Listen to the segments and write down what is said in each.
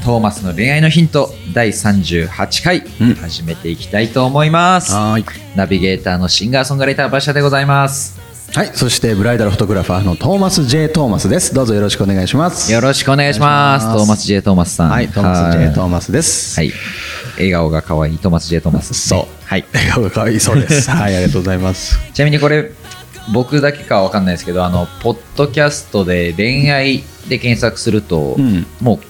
トーマスの恋愛のヒント第38回、うん。始めていきたいと思います。はい。ナビゲーターのシンガーソングライター馬車でございます。はいそしてブライダルフォトグラファーのトーマス J トーマスです。どうぞよろしくお願いします。よろしくお願いします。お願いします。トーマス J トーマスさん。はいトーマス J トーママスです。はい。笑顔が可愛いトーマス J トーマスです、ね、そう。はい。笑顔が可愛いそうです。はいありがとうございます。ちなみにこれ僕だけかは分かんないですけどあのポッドキャストで恋愛で検索すると、うん。もう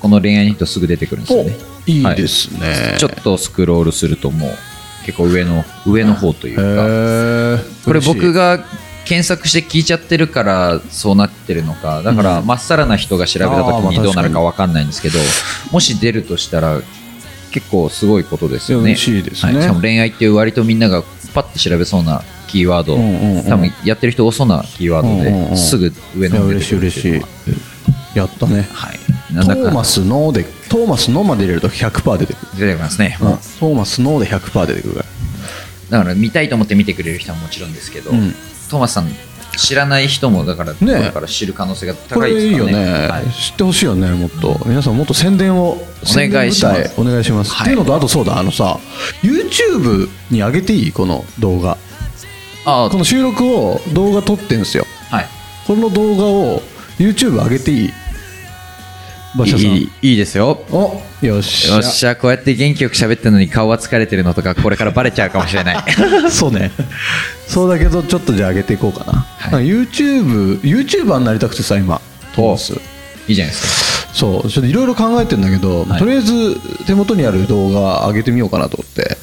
この恋愛の人すぐ出てくるんですよね。いいですね、ちょっとスクロールするともう結構上の上の方というか。これ僕がが検索して聞いちゃってるからそうなってるのか。だからうん。まっさらな人が調べた時にどうなるか分かんないんですけどもし出るとしたら結構すごいことですよね。嬉しいですね。はい。しかも恋愛っていう割とみんながパッて調べそうなキーワード、うんうんうん。多分やってる人多そうなキーワードうんうんうん。ですぐ上いやの方に嬉しい嬉しい。やったね。はい。トなんだか。ーマスのでトーマスのまで入れると100%出てくる、出てきますね、うん。トーマスので100%出てくるかだから見たいと思って見てくれる人はもちろんですけど、ら、うん、トーマスさん知らない人もだから、これから知る可能性がこ高いですか。らねれいいよね、はい。知ってほしいよねもっと。皆さんもっと宣伝をお願いします。宣伝舞台お願いします、はい。っていうのとあとそうだあのさ YouTube に上げていい？この動画。あこの収録を動画撮ってんすよ。はい。この動画を YouTube 上げていい？馬車さん。いいいいですよ。およっしゃ。よっしゃ。こうやって元気よく喋ってるのに顔は疲れてるのとかこれからバレちゃうかもしれない。そうね。そうだけどちょっとじゃあ上げていこうかな、はい。なんか YouTube YouTuber になりたくてさ今。トーマス。いいじゃないですそう。ちょっといろいろ考えてんだけど、はい。とりあえず手元にある動画上げてみようかなと思って。か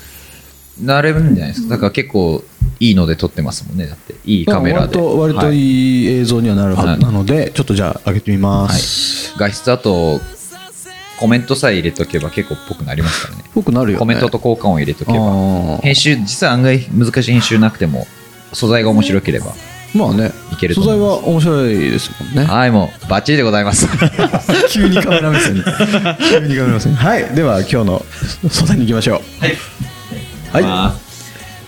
なれるんじゃないですか。だから結構いいので撮ってますもんね。だっていいカメラで。割と割とはいいい映像にはなるははい。ずなので、ちょっとじゃあ上げてみます、画質だとコメントさえ入れとけば結構っぽくなりますからね。僕なるよね。コメントと交換を入れとけば。編集実は案外難しい編集なくても素材が面白ければまあね。いけると素材は面白いですもんね。はいもうバッチリでございます。急にカメラ目線に。急にカメラ目線はいでは今日の相談に行きましょう。はい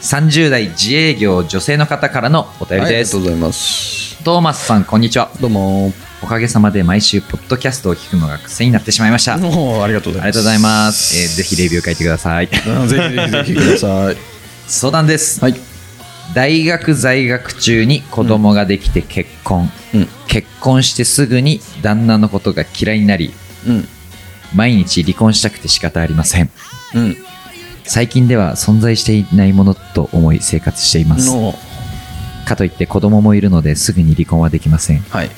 30代自営業女性の方からのお便りはい、ありです、がとうございます。トーマスさんこんにちは。どうも。おかげさまで毎週ポッドキャストを聞くのが癖になってしまいました。あ りおーありがとうございます。がとうございます、えーぜひレビュー書いてください。ぜひぜひください。相談です、はい。大学在学中に子供ができて結婚、うん。結婚してすぐに旦那のことが嫌いになりうん。毎日離婚したくて仕方ありません。うん最近では存在していないものと思い生活しています。の。かといって子供もいるのですぐに離婚はできません。はい。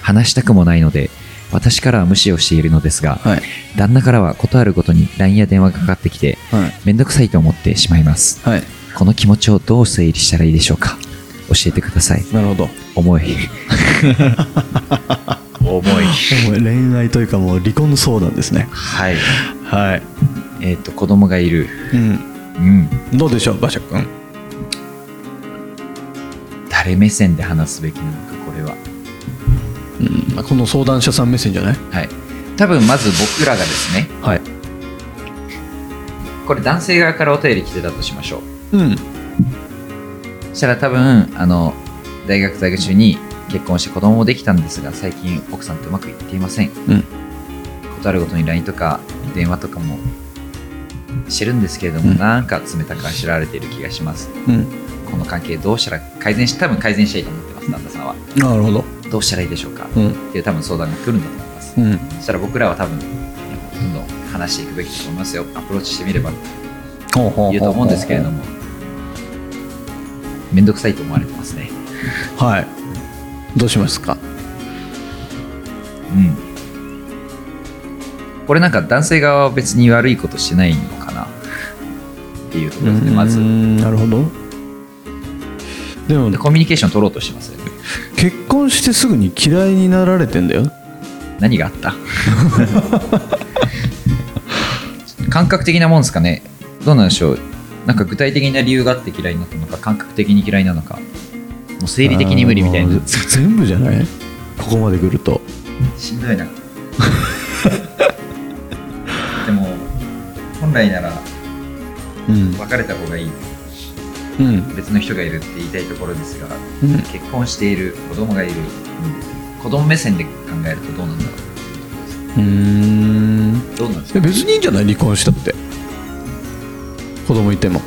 話したくもないので私からは無視をしているのですが、はい。旦那からは事あるごとに LINE や電話がかかってきてはい。めんどくさいと思ってしまいます。はい。この気持ちをどう整理したらいいでしょうか教えてください。なるほど。重い。重い。恋愛というかもう離婚相談ですね。はい。はいえっ、と子供がいる。うん。うん。どうでしょう馬車君？誰目線で話すべきなのかこれは。うん。まあこの相談者さん目線じゃない？はい。多分まず僕らがですね。はい。これ男性側からお便り来てたとしましょう。うん。そしたら多分あの大学在学中に結婚して子供もできたんですが最近奥さんとうまくいっていません。うん。ことあるごとに LINE とか電話とかもしてるんですけれども、うん。なんか冷たくあしらわれている気がします。うん。この関係どうしたら改善し多分改善したいと思ってます旦那さんは。なるほど。どうしたらいいでしょうか、うん。っていう多分相談が来るんだと思います。うん。そしたら僕らは多分どんどん話していくべきだと思いますよ。アプローチしてみれば。ほうほ言うと思うんですけれども。めんどくさいと思われてますね。はい。どうしますか？うん。これなんか男性側は別に悪いことしてないのかなっていうところですねまずうんなるほど。でもでコミュニケーション取ろうとしてますよね。結婚してすぐに嫌いになられてんだよ。何があった？感覚的なもんですかね。どうなんでしょう。なんか具体的な理由があって嫌いになったのか感覚的に嫌いなのか。もう生理的に無理みたいな。全部じゃない？ここまで来ると。しんどいな。でも本来ならうん別れた方がいい。うん。別の人がいるって言いたいところですがうん。結婚している子供がいる、子供目線で考えるとどうなんだろう。ーん。うどうなんですか？え別にいいんじゃない？離婚したって？子供いても。っ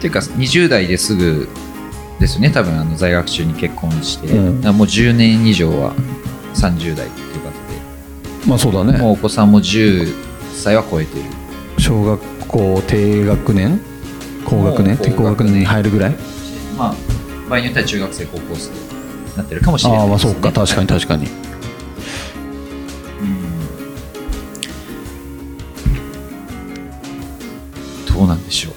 ていうか20代ですぐですよね。多分あの在学中に結婚して、うん。もう10年以上は30代っていうこまあそうだね。もうお子さんも10歳は超えてる。小学校低学年？高学年？低高学年に入るぐらい？まあ場合によっては中学生高校生になってるかもしれないああまあですねそうか。確かに確かに。うんどうなんでしょ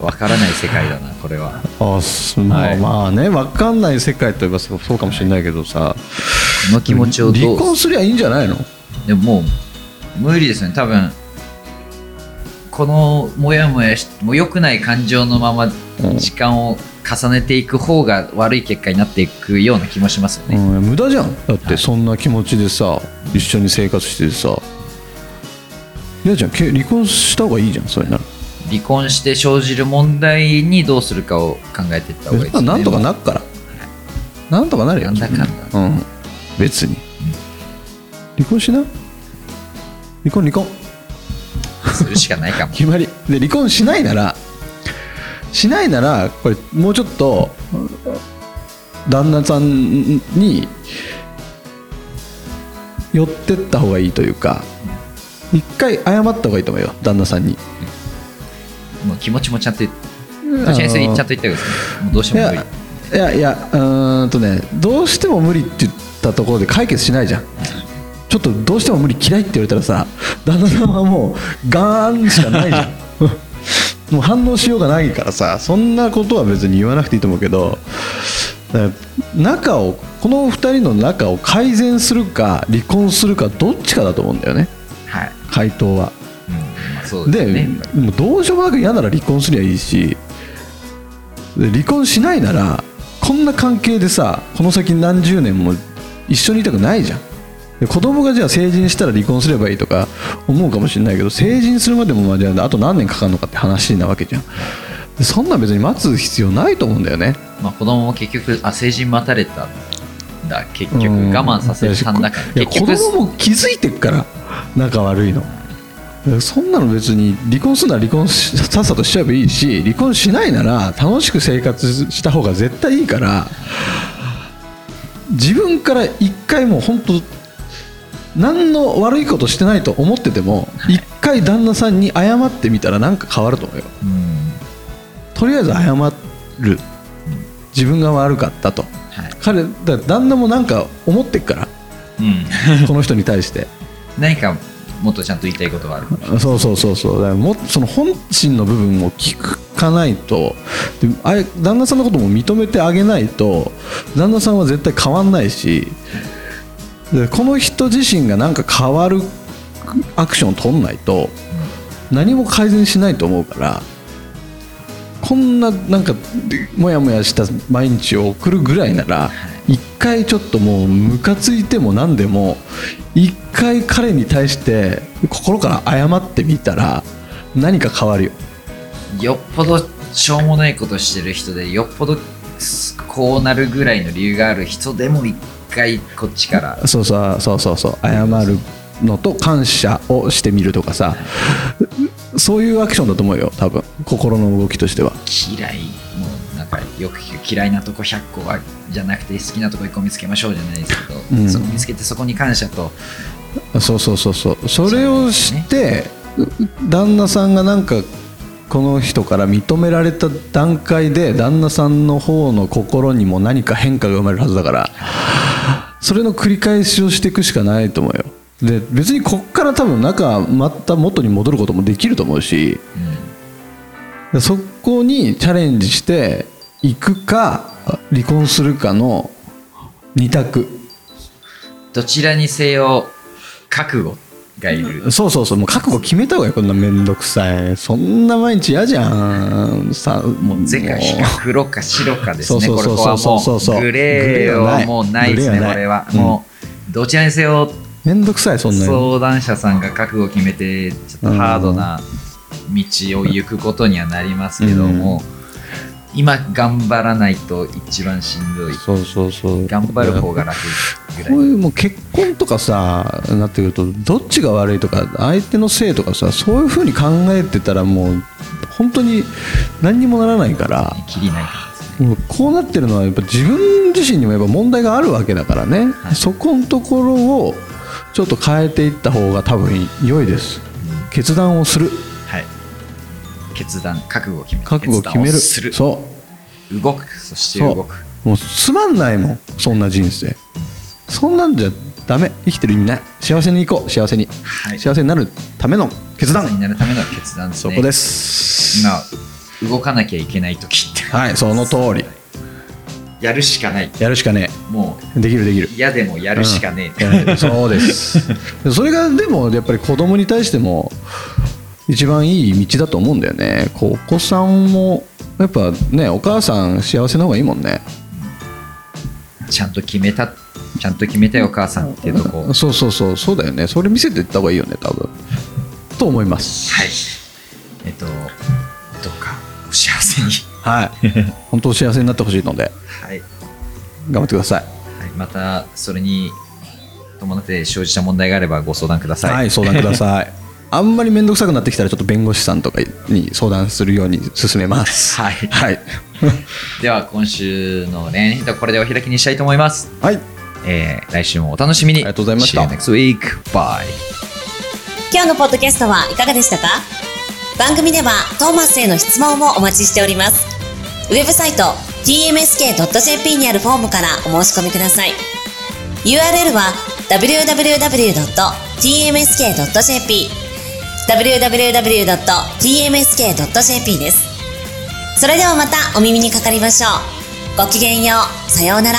う。わからない世界だなこれは。ああすまあ、はい。まあね分かんない世界といえばそうかもしれないけどさ、この気持ちをど離う婚すりゃいいんじゃないの？でももう無理ですよね。多分このモヤモヤしもう良くない感情のままうん。時間を重ねていく方が悪い結果になっていくような気もしますよね、うん、無駄じゃん。だっはいてそんな気持ちでさ一緒に生活しててさ。嫌じゃん。け離婚した方がいいじゃんそれなら。離婚して生じる問題にどうするかを考えていった方がいいですね。なんとかなっから。なんとかなるよ。なんだかんだ。うん。別に。離婚しな離婚離婚するしかないかも。決まり。で離婚しないならしないならこれもうちょっと旦那さんに寄ってった方がいいというか一回謝った方がいいと思うよ旦那さんに。もう気持ちもちゃんと言ってどちらにちゃんと言った方がいいですねもうどうしていも無理。やいやいやうーんとねどうしても無理って言ったところで解決しないじゃんちょっとどうしても無理嫌いって言われたらさ旦那さんはもうガーンしかないじゃん。もう反応しようがないからさそんなことは別に言わなくていいと思うけどだから仲をこの2人の仲を改善するか離婚するかどっちかだと思うんだよね。はい、回答は。うんでね。もうどうしようもなく嫌なら離婚すりゃいいしで離婚しないならこんな関係でさこの先何十年も一緒にいたくないじゃんで子供がじゃあ成人したら離婚すればいいとか思うかもしれないけど成人するまでもまあじゃああと何年かかるのかって話なわけじゃん。でそんなん別に待つ必要ないと思うんだよね。まあ、子供も結局あ成人待たれたんだ。結局うん。我慢させた。んだから子供も気づいてっから仲悪いの。そんなの別に離婚するなら離婚しさっさとしちゃえばいいし離婚しないなら楽しく生活した方が絶対いいから自分から一回もう本当何の悪いことしてないと思ってても一回旦那さんに謝ってみたらなんか変わると思うよ。うん。とりあえず謝る。自分が悪かったと。はい。彼だ旦那もなんか思ってっからうん、この人に対して。何かもっとちゃんと言いたいことがある。そうそうそうそう。だからもその本心の部分を聞かないと。であれ旦那さんのことも認めてあげないと旦那さんは絶対変わんないしでこの人自身がなんか変わるアクションを取んないと何も改善しないと思うからこんななんかもやもやした毎日を送るぐらいなら一回ちょっともうムカついても何でも一回彼に対して心から謝ってみたら何か変わるよ。よっぽどしょうもないことしてる人でよっぽどこうなるぐらいの理由がある人でも一回こっちから。そうそうそうそうそう。謝るのと感謝をしてみるとかさ。そういうアクションだと思うよ多分。心の動きとしては。嫌いもうなんかよく聞く。嫌いなとこ100個はじゃなくて好きなとこ1個見つけましょうじゃないですけど、うん。そこ見つけてそこに感謝と。そうそうそうそう。それをして旦那さんがなんかこの人から認められた段階で旦那さんの方の心にも何か変化が生まれるはずだからそれの繰り返しをしていくしかないと思うよ。で別にこっから多分仲また元に戻ることもできると思うしでそこにチャレンジしていくか離婚するかの二択。どちらにせよ覚悟。がいる。そうそうそうもう覚悟決めた方がいいこんな面倒くさい。そんな毎日嫌じゃん。さもう是か非か黒か白かですね。そうそうそうグレーはもうないですねこれは、うん。もうどちらにせよ面倒くさいそんなに。相談者さんが覚悟を決めてちょっとハードな道を行くことにはなりますけども、今頑張らないと一番しんどい。そうそうそう。頑張る方が楽ぐらい。こういうもう結婚とかさなってくるとどっちが悪いとか相手のせいとかさそういうふうに考えてたらもう本当に何にもならないからきりないこうなってるのはやっぱ自分自身にもやっぱ問題があるわけだからね、はい。そこのところをちょっと変えていった方が多分良いです。決断をする。はい。決断覚悟を決める覚悟を決める。そう。動く。そして動く。もうつまんないもん。そんな人生そんなんじゃダメ。生きてる意味ない。幸せに行こう。幸せに、はい。幸せになるための決断。になるための決断ね。そこです。今動かなきゃいけない時って。はいその通り。やるしかない。やるしかねもえできるできる。う嫌でもやるしかねえ、うん。そうです。それがでもやっぱり子供に対しても一番いい道だと思うんだよね。こうお子さんもやっぱねお母さん幸せな方がいいもんね。ちゃんと決めたちゃんと決めたよお母さんっていうとこ。はいそうそうそうそうだよね。それ見せていった方がいいよね多分。と思います。えっとどうか。お幸せに。はい。本当幸せになってほしいので。はい、頑張ってください。はい、またそれに伴って生じた問題があればご相談ください。はい、相談ください。あんまり面倒くさくなってきたらちょっと弁護士さんとかに相談するように勧めます。はい。はい。では今週の恋愛のヒントはこれでお開きにしたいと思います、はいえー来週もお楽しみにありがとうございました See you next week bye 今日のポッドキャストはいかがでしたか？番組ではトーマスへの質問もお待ちしております。ウェブサイト tmsk.jp にあるフォームからお申し込みください。URL は www.tmsk.jp www.tmsk.jp です。それではまたお耳にかかりましょう。ごきげんよう。さようなら。